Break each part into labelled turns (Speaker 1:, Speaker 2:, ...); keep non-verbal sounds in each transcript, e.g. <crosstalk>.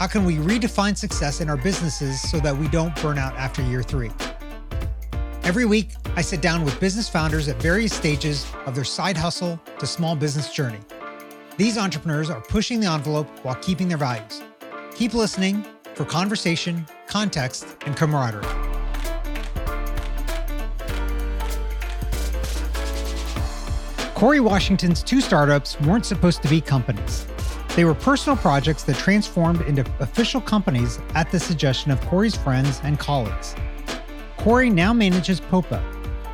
Speaker 1: How can we redefine success in our businesses so that we don't burn out after year three? Every week, I sit down with business founders at various stages of their side hustle to small business journey. These entrepreneurs are pushing the envelope while keeping their values. Keep listening for conversation, context, and camaraderie. Corey Washington's two startups weren't supposed to be companies. They were personal projects that transformed into official companies at the suggestion of Corey's friends and colleagues. Corey now manages Popa,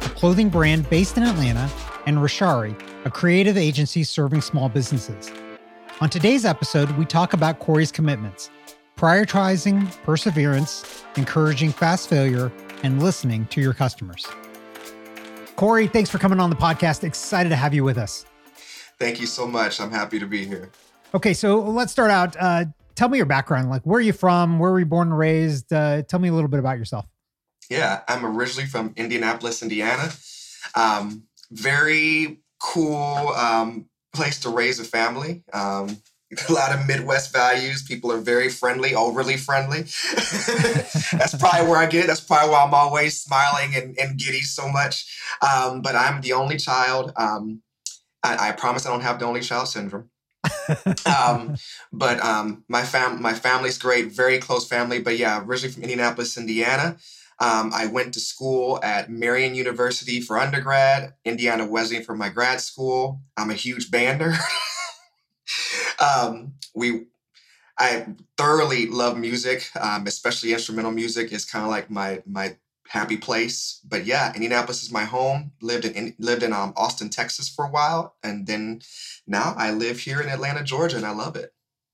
Speaker 1: a clothing brand based in Atlanta, and Rishari, a creative agency serving small businesses. On today's episode, we talk about Corey's commitments, prioritizing perseverance, encouraging fast failure, and listening to your customers. Corey, thanks for coming on the podcast. Excited to have you with us.
Speaker 2: Thank you so much. I'm happy to be here.
Speaker 1: Okay, so let's start out. Uh, tell me your background. Like, where are you from? Where were you born and raised? Uh, tell me a little bit about yourself.
Speaker 2: Yeah, I'm originally from Indianapolis, Indiana. Um, very cool um, place to raise a family. Um, <laughs> a lot of Midwest values. People are very friendly, overly friendly. <laughs> That's probably where I get it. That's probably why I'm always smiling and, and giddy so much. Um, but I'm the only child. Um, I, I promise I don't have the only child syndrome <laughs> um, but um, my fam my family's great, very close family. But yeah, originally from Indianapolis, Indiana. Um, I went to school at Marian University for undergrad, Indiana Wesleyan for my grad school. I'm a huge bander. <laughs> um, we, I thoroughly love music, um, especially instrumental music. is kind of like my my happy place. But yeah, Indianapolis is my home. Lived in lived in um, Austin, Texas for a while, and then now I live here in Atlanta, Georgia, and I love it.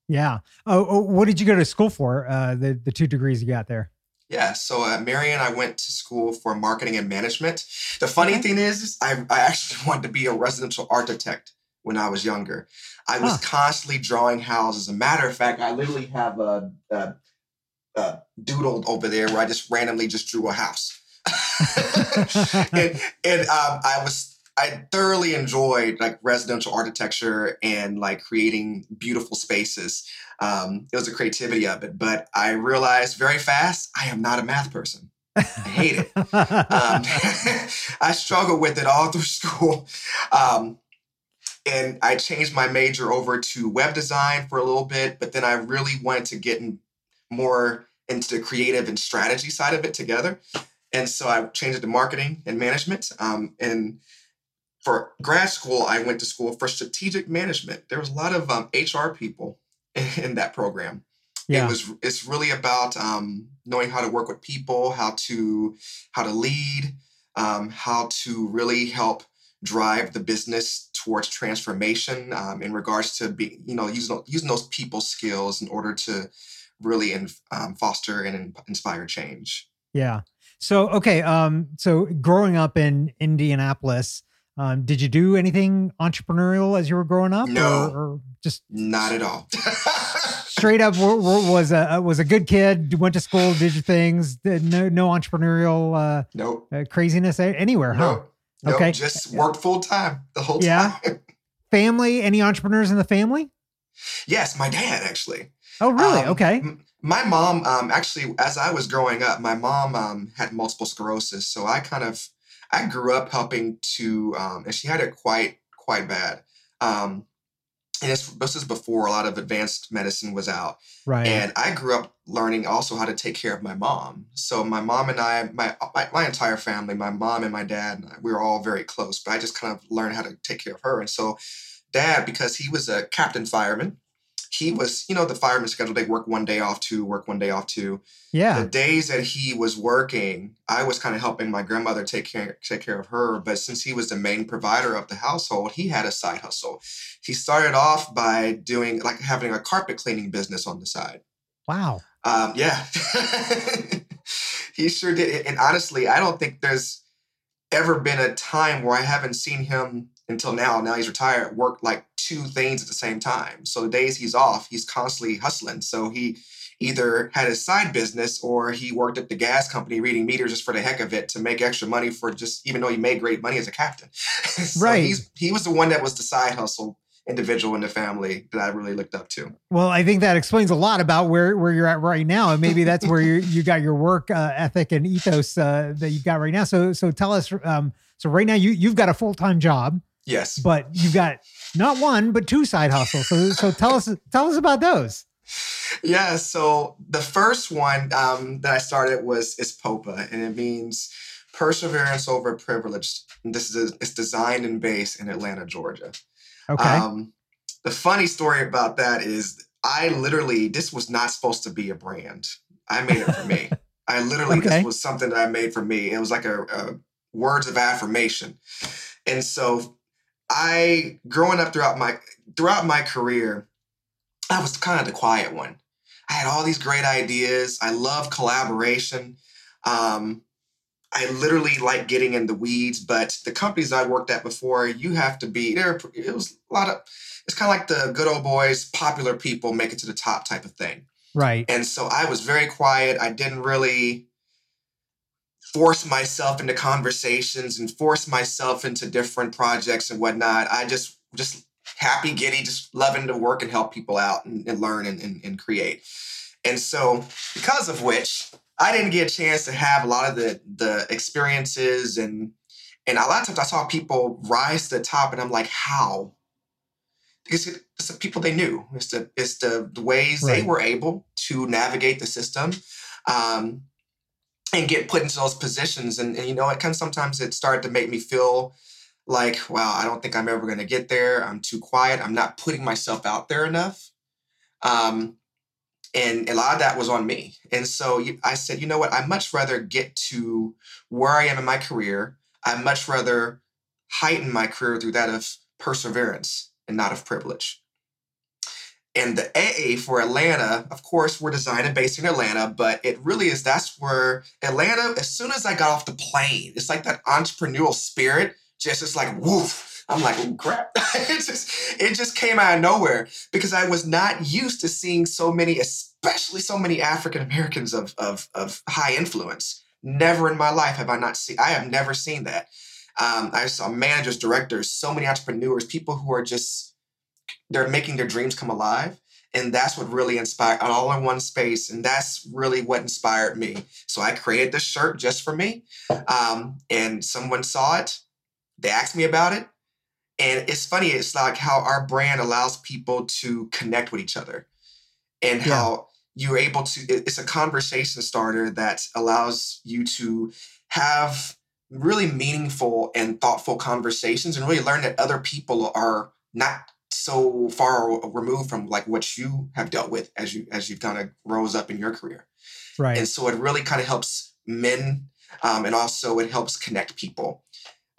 Speaker 1: Yeah. Oh, oh what did you go to school for? Uh, the the two degrees you got there.
Speaker 2: Yeah, so at Marian, I went to school for marketing and management. The funny thing is, I, I actually <laughs> wanted to be a residential architect when I was younger. I was huh. constantly drawing houses. As a matter of fact, I literally have a, a uh, doodled over there where I just randomly just drew a house. <laughs> and and um, I was I thoroughly enjoyed like residential architecture and like creating beautiful spaces. Um, it was the creativity of it, but I realized very fast I am not a math person. I hate it. um, <laughs> I struggled with it all through <laughs> school. Um, and I changed my major over to web design for a little bit, but then I really wanted to get in, more into the creative and strategy side of it together. And so I changed it to marketing and management. Um, and for grad school, I went to school for strategic management. There was a lot of um, HR people <laughs> in that program. Yeah. It was it's really about um, knowing how to work with people, how to how to lead, um, how to really help drive the business towards transformation um, in regards to being, you know using using those people skills in order to really in, um, foster and inspire change.
Speaker 1: Yeah. So okay. Um. So growing up in Indianapolis, um, did you do anything entrepreneurial as you were growing up?
Speaker 2: No,
Speaker 1: or, or just
Speaker 2: not at all. <laughs>
Speaker 1: straight up was a was a good kid. Went to school, did your things. No no entrepreneurial uh,
Speaker 2: nope.
Speaker 1: Uh, craziness anywhere. Huh?
Speaker 2: No, okay. Just worked full time the whole time.
Speaker 1: Yeah. <laughs> family? Any entrepreneurs in the family?
Speaker 2: Yes, my dad actually.
Speaker 1: Oh, really? Um, okay.
Speaker 2: My mom, um, actually, as I was growing up, my mom um, had multiple sclerosis, so I kind of, I grew up helping to, um, and she had it quite, quite bad. Um, and this, this is before a lot of advanced medicine was out.
Speaker 1: Right.
Speaker 2: And I grew up learning also how to take care of my mom. So my mom and I, my my, my entire family, my mom and my dad, we were all very close. But I just kind of learned how to take care of her. And so, dad, because he was a captain fireman, he was, you know, the fireman schedule, they work one day off two, work one day off two.
Speaker 1: Yeah.
Speaker 2: The days that he was working, I was kind of helping my grandmother take care, take care of her. But since he was the main provider of the household, he had a side hustle. He started off by doing like having a carpet cleaning business on the side.
Speaker 1: Wow.
Speaker 2: Um, yeah. <laughs> he sure did. And honestly, I don't think there's ever been a time where I haven't seen him until now. Now he's retired, work like two things at the same time. So the days he's off, he's constantly hustling. So he either had his side business or he worked at the gas company reading meters just for the heck of it to make extra money for just even though he made great money as a captain. <laughs> so
Speaker 1: right.
Speaker 2: He's, he was the one that was the side hustle individual in the family that I really looked up to.
Speaker 1: Well, I think that explains a lot about where, where you're at right now, and maybe that's where you you got your work uh, ethic and ethos uh, that you've got right now. So so tell us. Um, so right now you you've got a full time job.
Speaker 2: Yes,
Speaker 1: but you've got not one but two side hustles. So so tell us tell us about those.
Speaker 2: Yeah. So the first one um, that I started was is POPA, and it means perseverance over privilege. And this is a, it's designed and based in Atlanta, Georgia.
Speaker 1: Okay.
Speaker 2: Um, the funny story about that is I literally, this was not supposed to be a brand. I made it for me. <laughs> I literally, okay. this was something that I made for me. It was like a, a words of affirmation. And so I, growing up throughout my, throughout my career, I was kind of the quiet one. I had all these great ideas. I love collaboration. Um, I literally like getting in the weeds, but the companies I worked at before, you have to be there. It was a lot of, it's kind of like the good old boys, popular people make it to the top type of thing.
Speaker 1: Right.
Speaker 2: And so I was very quiet. I didn't really force myself into conversations and force myself into different projects and whatnot. I just, just happy, giddy, just loving to work and help people out and, and learn and, and, and create. And so, because of which, I didn't get a chance to have a lot of the the experiences and and a lot of times I saw people rise to the top and I'm like, how? Because it's the people they knew. It's the it's the, the ways right. they were able to navigate the system. Um, and get put into those positions. And, and you know, it kind of sometimes it started to make me feel like, wow, I don't think I'm ever going to get there. I'm too quiet. I'm not putting myself out there enough. Um, and a lot of that was on me. And so I said, you know what? I'd much rather get to where I am in my career. I'd much rather heighten my career through that of perseverance and not of privilege. And the AA for Atlanta, of course, we're designed and based in Atlanta, but it really is that's where Atlanta, as soon as I got off the plane, it's like that entrepreneurial spirit, just it's like woof I'm like, oh, crap. <laughs> it just it just came out of nowhere because I was not used to seeing so many, especially so many African Americans of, of of high influence. Never in my life have I not seen. I have never seen that. Um, I saw managers, directors, so many entrepreneurs, people who are just they're making their dreams come alive and that's what really inspired all in one space and that's really what inspired me so i created this shirt just for me um, and someone saw it they asked me about it and it's funny, it's like how our brand allows people to connect with each other and yeah. how you're able to, it's a conversation starter that allows you to have really meaningful and thoughtful conversations and really learn that other people are not so far removed from like what you have dealt with as you as you've kind of rose up in your career
Speaker 1: right
Speaker 2: and so it really kind of helps men um, and also it helps connect people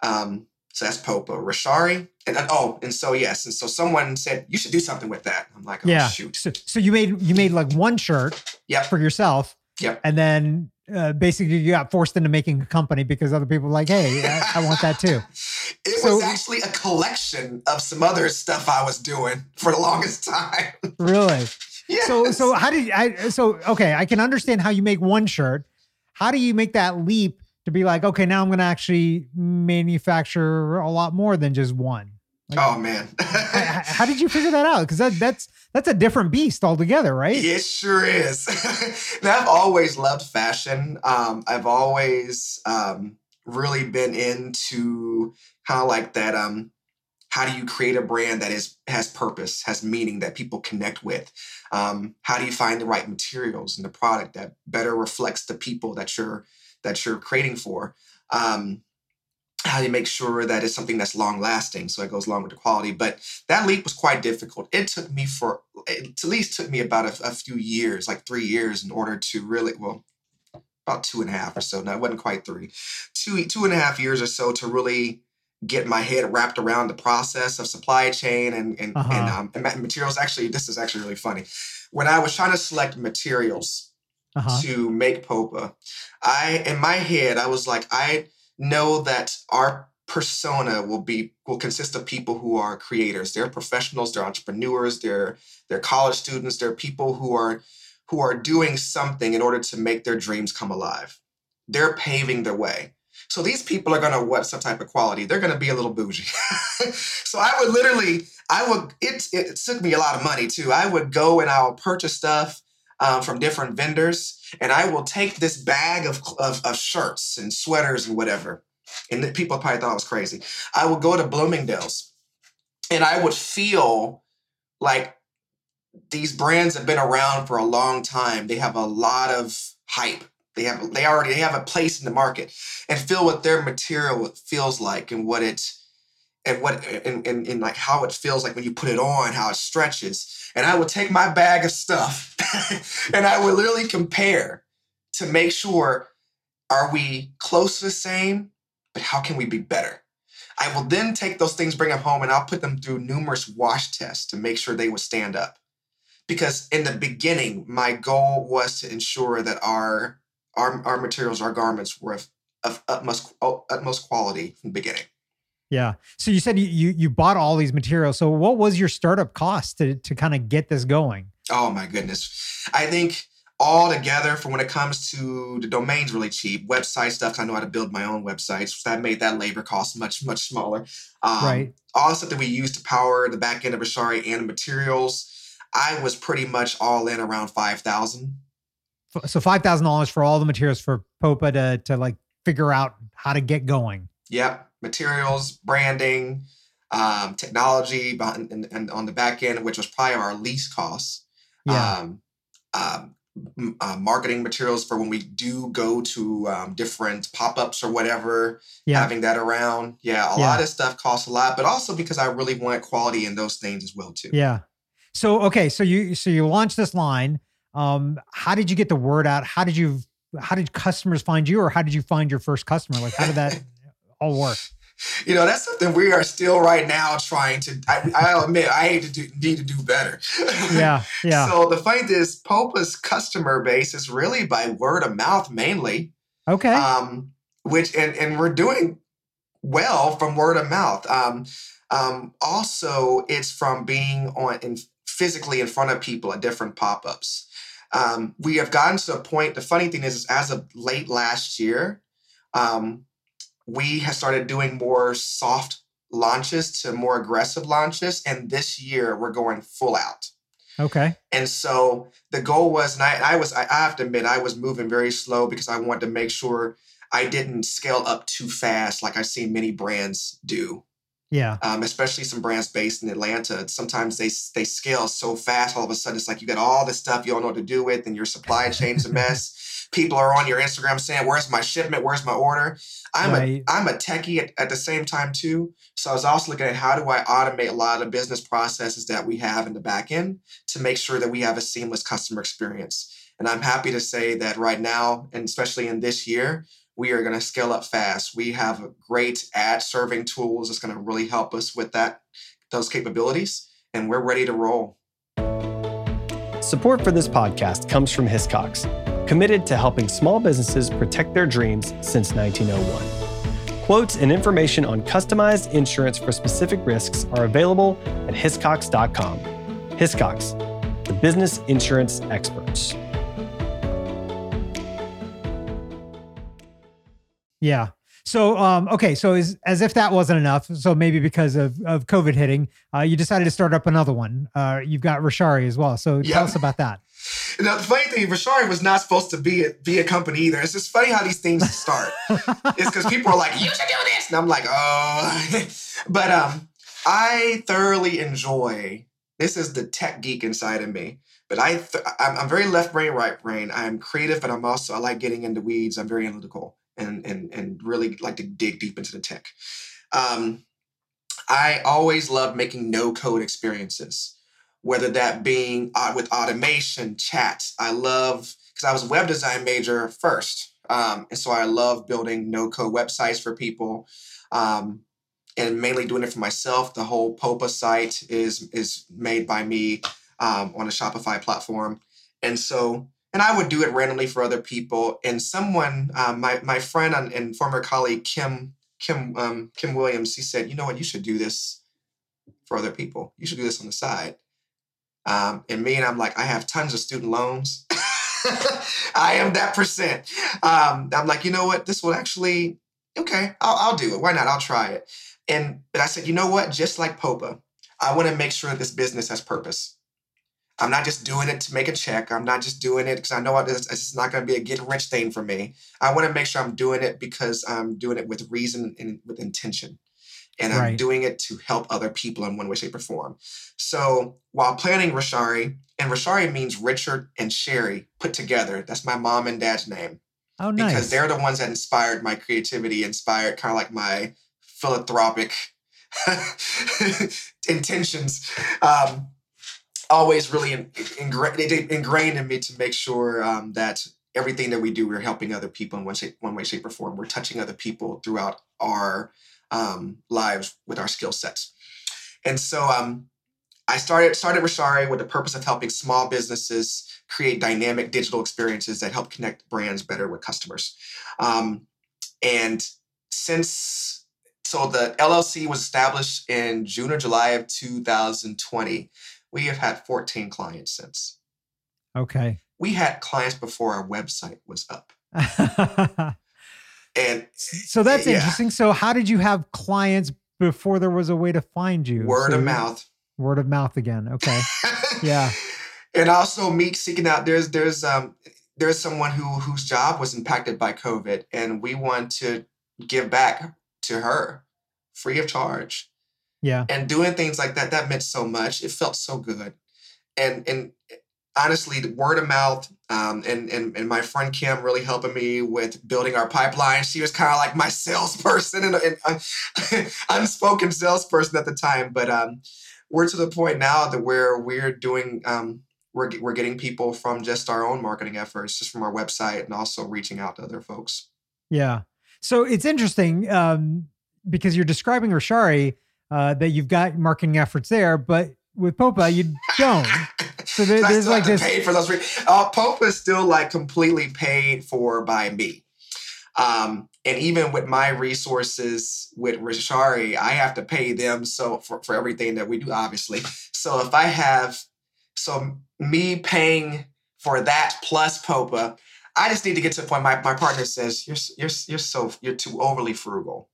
Speaker 2: um, so that's Popa. Rishari. And oh, and so yes. And so someone said, you should do something with that. I'm like, oh yeah. shoot.
Speaker 1: So, so you made you made like one shirt
Speaker 2: yep.
Speaker 1: for yourself.
Speaker 2: Yep.
Speaker 1: And then uh, basically you got forced into making a company because other people were like, hey, I, I want that too. <laughs>
Speaker 2: it so, was actually a collection of some other stuff I was doing for the longest time. <laughs>
Speaker 1: really?
Speaker 2: Yes.
Speaker 1: So so how did I so okay, I can understand how you make one shirt. How do you make that leap to be like, okay, now I'm going to actually manufacture a lot more than just one. Like,
Speaker 2: oh man,
Speaker 1: how, how, did you figure that out? Because that, that's that's a different beast altogether, right?
Speaker 2: It sure is. <laughs> now, I've always loved fashion. Um, I've always um, really been into kind of like that. Um, how do you create a brand that is has purpose, has meaning that people connect with? Um, how do you find the right materials and the product that better reflects the people that you're that you're creating for. Um, how do you make sure that it's something that's long lasting so it goes along with the quality but that leap was quite difficult it took me for it at least took me about a, a, few years like three years in order to really well about two and a half or so no it wasn't quite three two two and a half years or so to really get my head wrapped around the process of supply chain and and, uh-huh. and, um, and materials. Actually, this is actually really funny. When I was trying to select materials uh-huh. to make Popa, I in my head I was like, I know that our persona will be will consist of people who are creators. They're professionals, they're entrepreneurs, they're they're college students, they're people who are who are doing something in order to make their dreams come alive. They're paving their way. So these people are going to what some type of quality. They're going to be a little bougie. <laughs> so I would literally, I would. It, it took me a lot of money too. I would go and I'll purchase stuff um, from different vendors, and I will take this bag of, of, of shirts and sweaters and whatever. And people probably thought I was crazy. I would go to Bloomingdale's, and I would feel like these brands have been around for a long time. They have a lot of hype. They have they already they have a place in the market, and feel what their material feels like and what it and what and, and, and like how it feels like when you put it on, how it stretches. And I would take my bag of stuff <laughs> and I would literally compare to make sure are we close to the same, but how can we be better? I will then take those things, bring them home, and I'll put them through numerous wash tests to make sure they would stand up because in the beginning my goal was to ensure that our our, our materials our garments were of, of utmost oh, utmost quality from the beginning
Speaker 1: yeah. So you said you, you you bought all these materials. So what was your startup cost to to kind of get this going?
Speaker 2: Oh my goodness. I think all together for when it comes to the domains really cheap website stuff i know how to build my own websites so that made that labor cost much much smaller. Um, right. all the stuff that we use to power the back end of ashari and the materials I was pretty much all in around five thousand.
Speaker 1: So five thousand dollars for all the materials for Popa to to like figure out how to get going.
Speaker 2: Yep, materials, branding, um, technology, and, and, on the back end, which was probably our least cost. Yeah. Um, um, uh, marketing materials for when we do go to um, different pop-ups or whatever yeah. having that around yeah a yeah. lot of stuff costs a lot but also because i really want quality in those things as well too
Speaker 1: yeah so okay, so you so you launched this line. Um, how did you get the word out? How did you how did customers find you, or how did you find your first customer? Like, how did that <laughs> all work? <laughs>
Speaker 2: You know, that's something we are still right now trying to. I, I'll admit, I to do, need to do better. <laughs>
Speaker 1: Yeah, yeah.
Speaker 2: so the fact is, Popa's customer base is really by word of mouth mainly.
Speaker 1: Okay.
Speaker 2: Um, which and and we're doing well from word of mouth. Um, um, also, it's from being on in physically in front of people at different pop-ups. Um, we have gotten to a point. The funny thing is, is as of late last year, um, we have started doing more soft launches to more aggressive launches, and this year we're going full out.
Speaker 1: Okay.
Speaker 2: And so the goal was, and I, I was, I have to admit, I was moving very slow because I wanted to make sure I didn't scale up too fast, like I've seen many brands do.
Speaker 1: Yeah.
Speaker 2: Um, especially some brands based in Atlanta. Sometimes they they scale so fast. All of a sudden, it's like you got all this stuff you don't know what to do with, and your supply chain's a mess. <laughs> People are on your Instagram saying, "Where's my shipment? Where's my order?" I'm right. a I'm a techie at, at the same time too. So I was also looking at how do I automate a lot of business processes that we have in the back end to make sure that we have a seamless customer experience. And I'm happy to say that right now, and especially in this year, we are going to scale up fast. We have great ad serving tools that's going to really help us with that those capabilities, and we're ready to roll.
Speaker 3: Support for this podcast comes from Hiscox, committed to helping small businesses protect their dreams since 1901. Quotes and information on customized insurance for specific risks are available at hiscox.com. Hiscox, the business insurance experts.
Speaker 1: Yeah. So, um, okay. So, as as if that wasn't enough, so maybe because of, of COVID hitting, uh, you decided to start up another one. Uh, you've got Rishari as well. So, tell us about that.
Speaker 2: Now, the funny thing, Rishari was not supposed to be a, be a company either. It's just funny how these things start. <laughs> it's because people are like, "You should do this," and I'm like, "Oh," <laughs> but um, I thoroughly enjoy. This is the tech geek inside of me. But I, th- I'm, I'm very left brain, right brain. I'm creative, but I'm also I like getting into weeds. I'm very analytical and and and really like to dig deep into the tech. Um, I always love making no code experiences, whether that being uh, with automation, chat. I love because I was a web design major first, um, and so I love building no code websites for people. Um, and mainly doing it for myself. The whole Popa site is is made by me um, on a Shopify platform, and so and I would do it randomly for other people. And someone, um, my my friend and, and, former colleague Kim Kim um, Kim Williams, he said, you know what, you should do this for other people. You should do this on the side. Um, and me and I'm like, I have tons of student loans. <laughs> I am that percent. Um, I'm like, you know what, this will actually okay. I'll, I'll do it. Why not? I'll try it. And but I said, you know what, just like Popa, I want to make sure that this business has purpose. I'm not just doing it to make a check. I'm not just doing it because I know it's, it's not going to be a get rich thing for me. I want to make sure I'm doing it because I'm doing it with reason and with intention. And I'm doing it to help other people in one way, shape, or form. So while planning Rishari, and Rishari means Richard and Sherry put together. That's my mom and dad's name.
Speaker 1: Oh, nice.
Speaker 2: Because they're the ones that inspired my creativity, inspired kind of like my philanthropic <laughs> intentions. Um, always really ingrained, ingrained in me to make sure um, that everything that we do, we're helping other people in one shape, one way, shape, or form. We're touching other people throughout our um, lives with our skill sets. And so um, I started started Rishari with the purpose of helping small businesses create dynamic digital experiences that help connect brands better with customers. Um, and since so the LLC was established in June or July of 2020 we have had 14 clients since.
Speaker 1: Okay.
Speaker 2: We had clients before our website was up. <laughs> and
Speaker 1: so that's yeah. interesting. So how did you have clients before there was a way to find you?
Speaker 2: Word
Speaker 1: so
Speaker 2: of mouth.
Speaker 1: Word of mouth again. Okay. <laughs> yeah.
Speaker 2: And also me seeking out there's there's um there's someone who whose job was impacted by COVID and we want to give back to her free of charge
Speaker 1: yeah.
Speaker 2: And doing things like that, that meant so much. It felt so good. And and honestly, the word of mouth, um, and, and and my friend Kim really helping me with building our pipeline. She was kind of like my <laughs> salesperson and, and uh, <laughs> unspoken salesperson at the time. But um, we're to the point now that where we're doing um, we're we're getting people from just our own marketing efforts, just from our website, and also reaching out to other folks.
Speaker 1: Yeah. So it's interesting um, because you're describing Rishari uh, that you've got marketing efforts there, but with Popa you don't. <laughs> So there, there's like this.
Speaker 2: Paid for those. Uh, Popa is still like completely paid for by me. Um, and even with my resources with Rishari, I have to pay them so for, for everything that we do, obviously. So if I have so me paying for that plus Popa, I just need to get to the point. My, my partner says, You're you're you're so you're too overly frugal.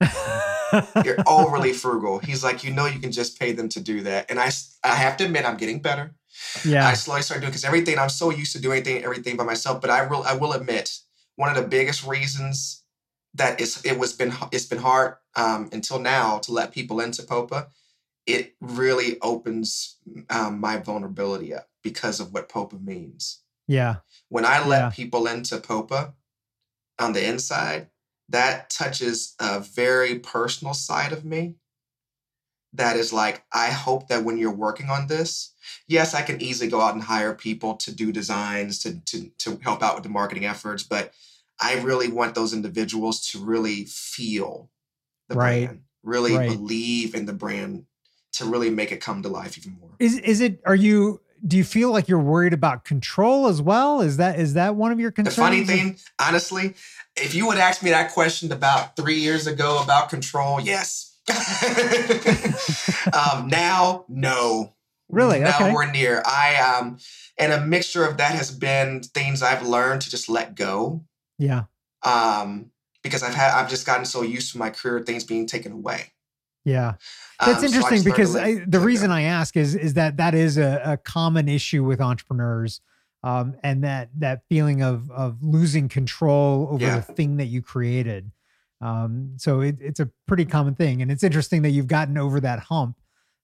Speaker 2: <laughs> You're overly frugal. He's like, you know, you can just pay them to do that. And I, I have to admit, I'm getting better.
Speaker 1: Yeah.
Speaker 2: I slowly started doing because everything I'm so used to doing everything, everything by myself. But I will, I will admit, one of the biggest reasons that it's it was been it's been hard um, until now to let people into Popa. It really opens um, my vulnerability up because of what Popa means.
Speaker 1: Yeah.
Speaker 2: When I let yeah. people into Popa on the inside, that touches a very personal side of me that is like i hope that when you're working on this yes i can easily go out and hire people to do designs to to, to help out with the marketing efforts but i really want those individuals to really feel the right. brand really right. believe in the brand to really make it come to life even more
Speaker 1: is is it are you do you feel like you're worried about control as well? Is that is that one of your concerns?
Speaker 2: The funny thing, honestly, if you would ask me that question about three years ago about control, yes. <laughs> um, now, no.
Speaker 1: Really?
Speaker 2: Now
Speaker 1: okay.
Speaker 2: we're near. I um, and a mixture of that has been things I've learned to just let go.
Speaker 1: Yeah.
Speaker 2: Um, because I've had I've just gotten so used to my career, things being taken away.
Speaker 1: Yeah. That's um, interesting so because I, the reason I ask is is that that is a, a common issue with entrepreneurs, um, and that that feeling of of losing control over yeah. the thing that you created. Um, so it, it's a pretty common thing, and it's interesting that you've gotten over that hump.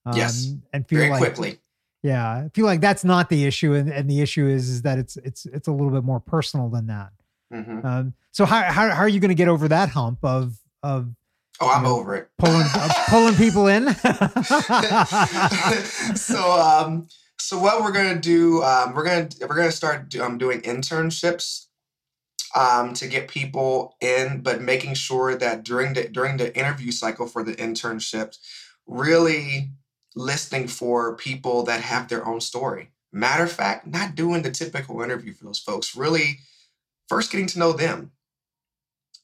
Speaker 2: Um, yes,
Speaker 1: and feel
Speaker 2: very
Speaker 1: like,
Speaker 2: quickly.
Speaker 1: Yeah, I feel like that's not the issue, and, and the issue is is that it's it's it's a little bit more personal than that. Mm-hmm. Um, so how, how how are you going to get over that hump of of
Speaker 2: Oh, I'm over it.
Speaker 1: Pulling uh, pulling people in. <laughs>
Speaker 2: so um so what we're gonna do um we're gonna we're gonna start um, doing internships um, to get people in, but making sure that during the during the interview cycle for the internships, really listening for people that have their own story. Matter of fact, not doing the typical interview for those folks. Really, first getting to know them,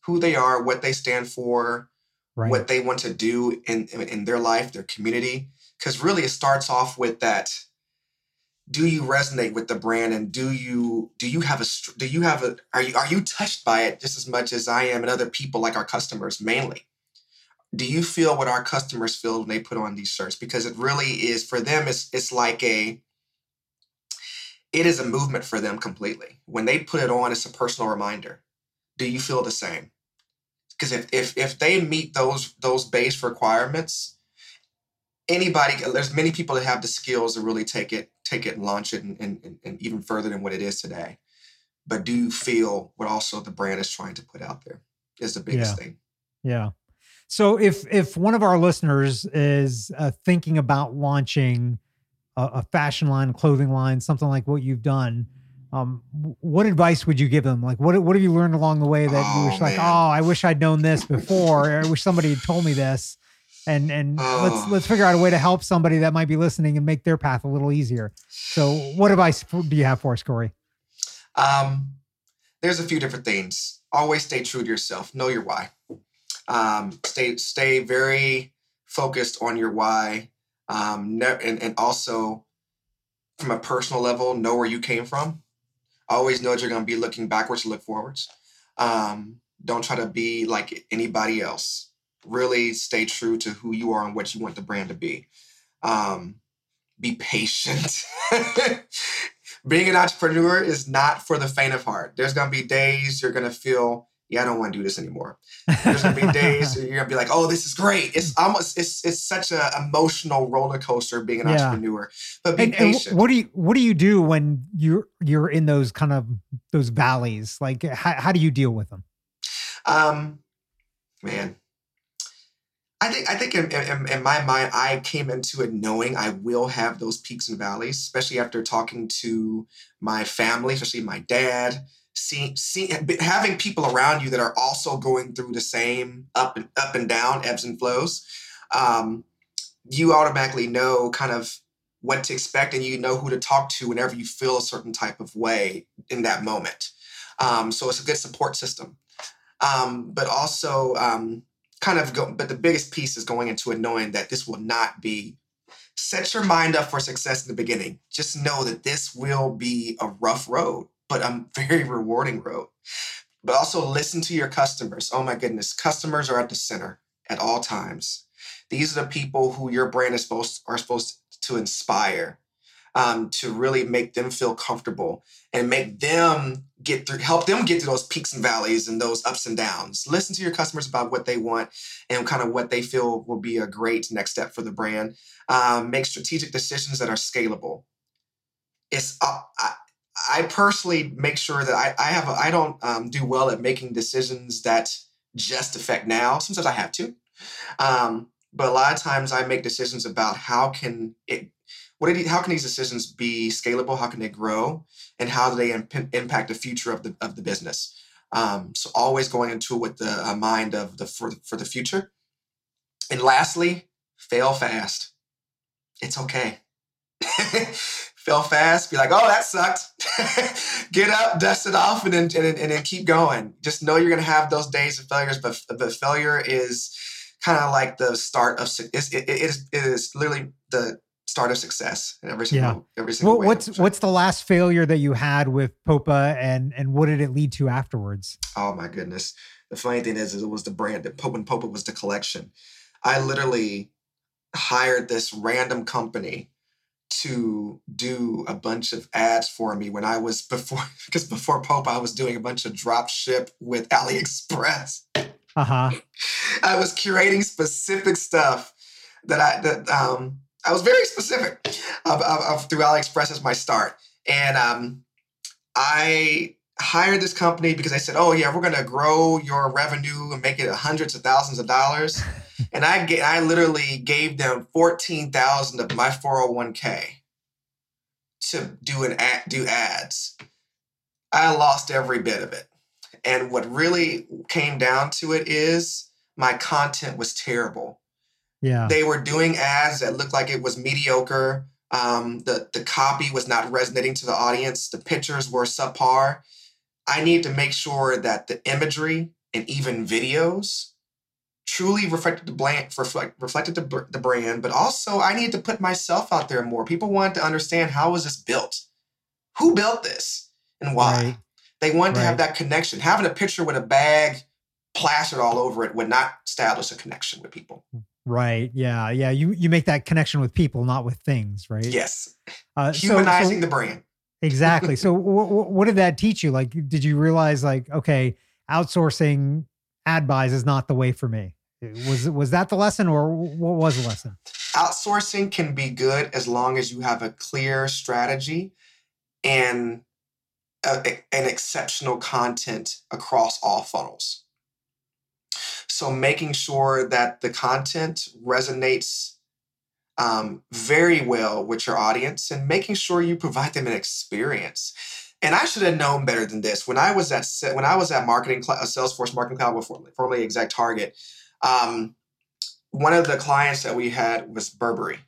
Speaker 2: who they are, what they stand for, right. what they want to do in, in, their life, their community. Because really, it starts off with that do you resonate with the brand and do you do you have a do you have a are you are you touched by it just as much as I am and other people like our customers mainly do you feel what our customers feel when they put on these shirts because it really is for them it's it's like a it is a movement for them completely when they put it on it's a personal reminder do you feel the same because if if if they meet those those base requirements anybody there's many people that have the skills to really take it take it and launch it and, and, and even further than what it is today. But do you feel what also the brand is trying to put out there is the biggest
Speaker 1: yeah.
Speaker 2: thing.
Speaker 1: Yeah. So if if one of our listeners is uh, thinking about launching a, a, fashion line clothing line something like what you've done um, what advice would you give them like what what have you learned along the way that oh, you wish man. like oh i wish i'd known this before i wish somebody had told me this and and oh. let's let's figure out a way to help somebody that might be listening and make their path a little easier. So, what advice do you have for us, Corey?
Speaker 2: Um, there's a few different things. Always stay true to yourself. Know your why. Um, stay stay very focused on your why. Um, and and also from a personal level, know where you came from. Always know that you're going to be looking backwards to look forwards. Um, don't try to be like anybody else really stay true to who you are and what you want the brand to be. Um, be patient. <laughs> Being an entrepreneur is not for the faint of heart. There's gonna be days you're gonna feel, yeah, I don't want to do this anymore. <laughs> There's gonna be days you're gonna be like, oh, this is great. It's almost it's it's such an emotional roller coaster being an yeah. entrepreneur. But be
Speaker 1: and,
Speaker 2: patient.
Speaker 1: And what do you what do you do when you're you're in those kind of those valleys? Like how, how do you deal with them?
Speaker 2: Um, man, I think I think in, in, in, my mind, I came into it knowing I will have those peaks and valleys, especially after talking to my family, especially my dad, seeing, seeing having people around you that are also going through the same up and up and down ebbs and flows. Um, you automatically know kind of what to expect, and you know who to talk to whenever you feel a certain type of way in that moment. Um, so it's a good support system. Um, but also um, kind of go, but the biggest piece is going into it knowing that this will not be. Set your mind up for success in the beginning. Just know that this will be a rough road, but a very <laughs> rewarding road. But also listen to your customers. Oh my goodness, customers are at the center at all times. These are the people who your brand is supposed are supposed to inspire um, to really make them feel comfortable and make them get through, help them get through those peaks and valleys and those ups and downs. Listen to your customers about what they want and kind of what they feel will be a great next step for the brand. Um, make strategic decisions that are scalable. It's uh, I, personally make sure that I, I have a, I don't um, do well at making decisions that just affect now. Sometimes I have to, um, but a lot of times I make decisions about how can it what you, how can these decisions be scalable? How can they grow? And how do they imp- impact the future of the of the business? Um, so always going into it with the mind of the for, for the future. And lastly, fail fast. It's okay. <laughs> fail fast. Be like, oh, that sucked. <laughs> Get up, dust it off, and then and, and then keep going. Just know you're gonna have those days of failures, but the failure is kind of like the start of it, it, it is it is literally the start of success in every single yeah. every single
Speaker 1: well, what's what's the last failure that you had with Popa and and what did it lead to afterwards?
Speaker 2: Oh my goodness. The funny thing is, is it was the brand that when Popa was the collection. I literally hired this random company to do a bunch of ads for me when I was before <laughs> because before Popa I was doing a bunch of drop ship with <laughs> AliExpress.
Speaker 1: Uh-huh.
Speaker 2: I was curating specific stuff that I that um I was very specific of, of, of through AliExpress as my start. And um, I hired this company because I said, "Oh yeah, we're going to grow your revenue and make it hundreds of thousands of dollars." <laughs> and I get, I literally gave them fourteen thousand of my four hundred one k to do an ad, do ads. I lost every bit of it, and what really came down to it is my content was terrible.
Speaker 1: Yeah.
Speaker 2: They were doing ads that looked like it was mediocre. Um, the the copy was not resonating to the audience. The pictures were subpar. I need to make sure that the imagery and even videos truly reflected the brand, reflect, reflected the, the brand, but also I need to put myself out there more. People want to understand how was this built, who built this, and why. Right. They want right. to have that connection. Having a picture with a bag plastered all over it would not establish a connection with people.
Speaker 1: Right. Yeah. Yeah. You you make that connection with people, not with things, right?
Speaker 2: Yes. Uh, Humanizing so, so, the brand.
Speaker 1: Exactly. So, w- w- what did that teach you? Like, did you realize, like, okay, outsourcing ad buys is not the way for me? Was was that the lesson, or what was the lesson?
Speaker 2: Outsourcing can be good as long as you have a clear strategy and a, uh, an exceptional content across all funnels. So making sure that the content resonates um, very well with your audience and making sure you provide them an experience. And I should have known better than this. When I was at when I was at marketing uh, Salesforce Marketing Cloud, before, formerly ExactTarget, um, one of the clients that we had was Burberry,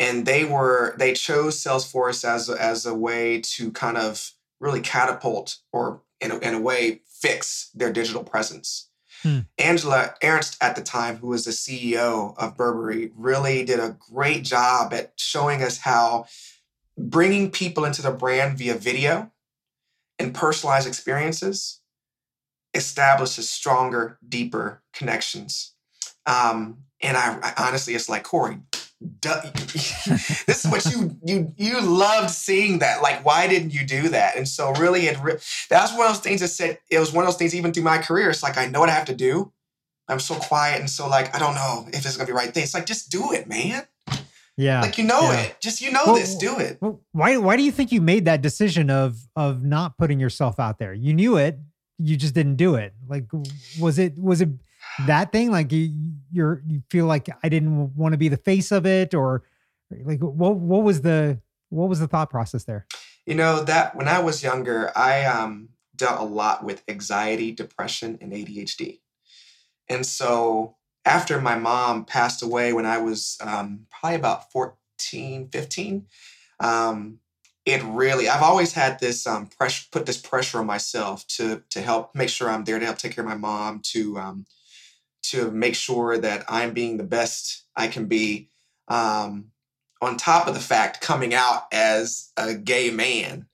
Speaker 2: and they were they chose Salesforce as as a way to kind of really catapult or in a, in a way fix their digital presence. Hmm. Angela Ahrendts at the time, who was the CEO of Burberry, really did a great job at showing us how bringing people into the brand via video and personalized experiences establishes stronger, deeper connections. Um, and I, I honestly, it's like Corey, <laughs> this is what you you you loved seeing that. Like, why didn't you do that? And so, really, it re- that's one of those things that said it was one of those things. Even through my career, it's like I know what I have to do. I'm so quiet and so like I don't know if it's gonna be the right thing. It's like just do it, man.
Speaker 1: Yeah,
Speaker 2: like you know
Speaker 1: yeah.
Speaker 2: it. Just you know well, this. Do it.
Speaker 1: Well, why why do you think you made that decision of of not putting yourself out there? You knew it. You just didn't do it. Like, was it was it that thing like you you're you feel like i didn't want to be the face of it or like what what was the what was the thought process there?
Speaker 2: You know that when i was younger i um dealt a lot with anxiety depression and adhd and so after my mom passed away when i was um, probably about 14 15 um, it really i've always had this um, pressure put this pressure on myself to to help make sure i'm there to help take care of my mom to um, to make sure that I'm being the best I can be. Um, on top of the fact, coming out as a gay man,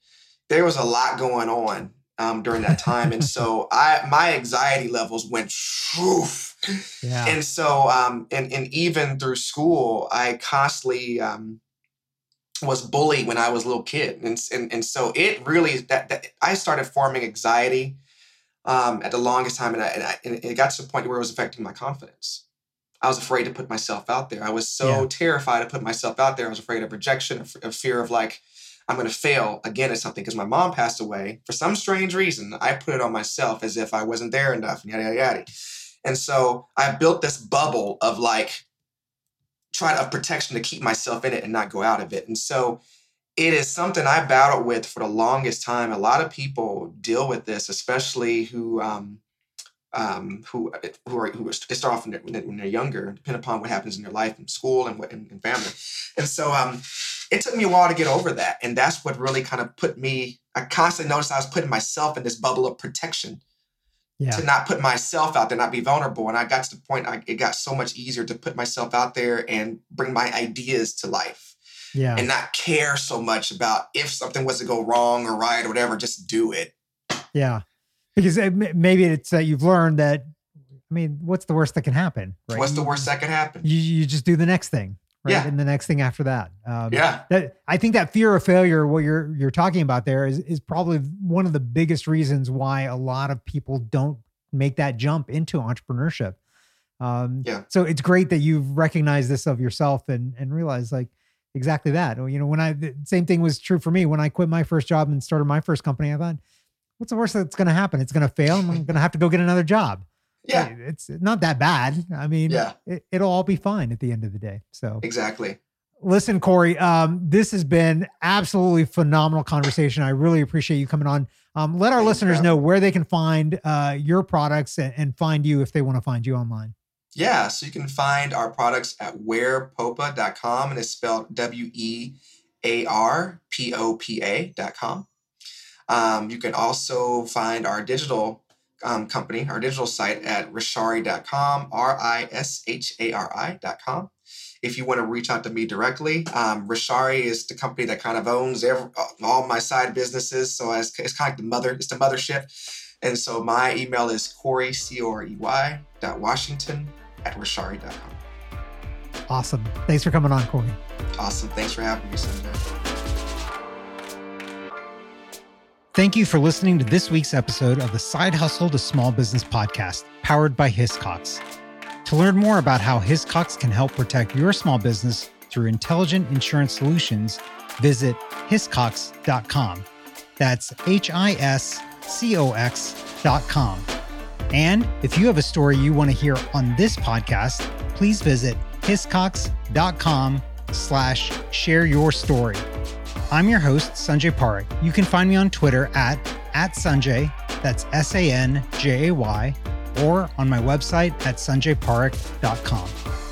Speaker 2: there was a lot going on um, during that time, and so <laughs> I my anxiety levels went shoof. Yeah. And so, um, and and even through school, I constantly um, was bullied when I was a little kid, and and and so it really that, that I started forming anxiety um, at the longest time, and, I, and, I, and, it got to the point where it was affecting my confidence. I was afraid to put myself out there. I was so yeah. terrified to put myself out there. I was afraid of rejection, of, of fear of like I'm going to fail again at something because my mom passed away for some strange reason. I put it on myself as if I wasn't there enough, and yada yada yada. And so I built this bubble of like trying of protection to keep myself in it and not go out of it. And so it is something I battled with for the longest time. A lot of people deal with this, especially who um, um, who uh, who are who start off when they're, when they're younger, depending upon what happens in their life and school and what and, and family. And so um, it took me a while to get over that, and that's what really kind of put me. I constantly noticed I was putting myself in this bubble of protection. Yeah. To not put myself out there, not be vulnerable. And I got to the point I, it got so much easier to put myself out there and bring my ideas to life
Speaker 1: yeah.
Speaker 2: and not care so much about if something was to go wrong or right or whatever. Just do it.
Speaker 1: Yeah, because maybe it's that you've learned that. I mean, what's the worst that can happen?
Speaker 2: Right? What's the worst that can happen?
Speaker 1: You you just do the next thing. Right? Yeah. And the next thing after that.
Speaker 2: Um, yeah.
Speaker 1: That I think that fear of failure, what you're you're talking about there, is is probably one of the biggest reasons why a lot of people don't make that jump into entrepreneurship. Um, yeah. So it's great that you've recognized this of yourself and and realized like, exactly that. You know, when I the same thing was true for me when I quit my first job and started my first company. I thought, what's the worst that's going to happen? It's going to fail. I'm going to have to go get another job. <laughs>
Speaker 2: Yeah,
Speaker 1: it's not that bad. I mean, yeah. it, will all be fine at the end of the day. So
Speaker 2: exactly.
Speaker 1: Listen, Corey, um, this has been absolutely phenomenal conversation. I really appreciate you coming on. Um, let our Thanks, listeners know where they can find uh, your products and, and, find you if they want to find you online.
Speaker 2: Yeah, so you can find our products at wearpopa.com and it's spelled W E A R P O P A.com. Um, you can also find our digital um, company, our digital site at rishari.com, R I S H A R I.com. If you want to reach out to me directly, um, Rishari is the company that kind of owns every, all my side businesses. So it's, it's kind of like the mother, it's the mothership. And so my email is Corey, C O R E Y, dot Washington at rishari.com.
Speaker 1: Awesome. Thanks for coming on, Corey.
Speaker 2: Awesome. Thanks for having me.
Speaker 1: Thank you for listening to this week's episode of the Side Hustle to Small Business podcast, powered by Hiscox. To learn more about how Hiscox can help protect your small business through intelligent insurance solutions, visit hiscox.com. That's H I S C O X.com. And if you have a story you want to hear on this podcast, please visit hiscox.com slash share your story. I'm your host, Sanjay Parekh. You can find me on Twitter at, at Sanjay, that's S A N J A Y, or on my website at sanjayparekh.com.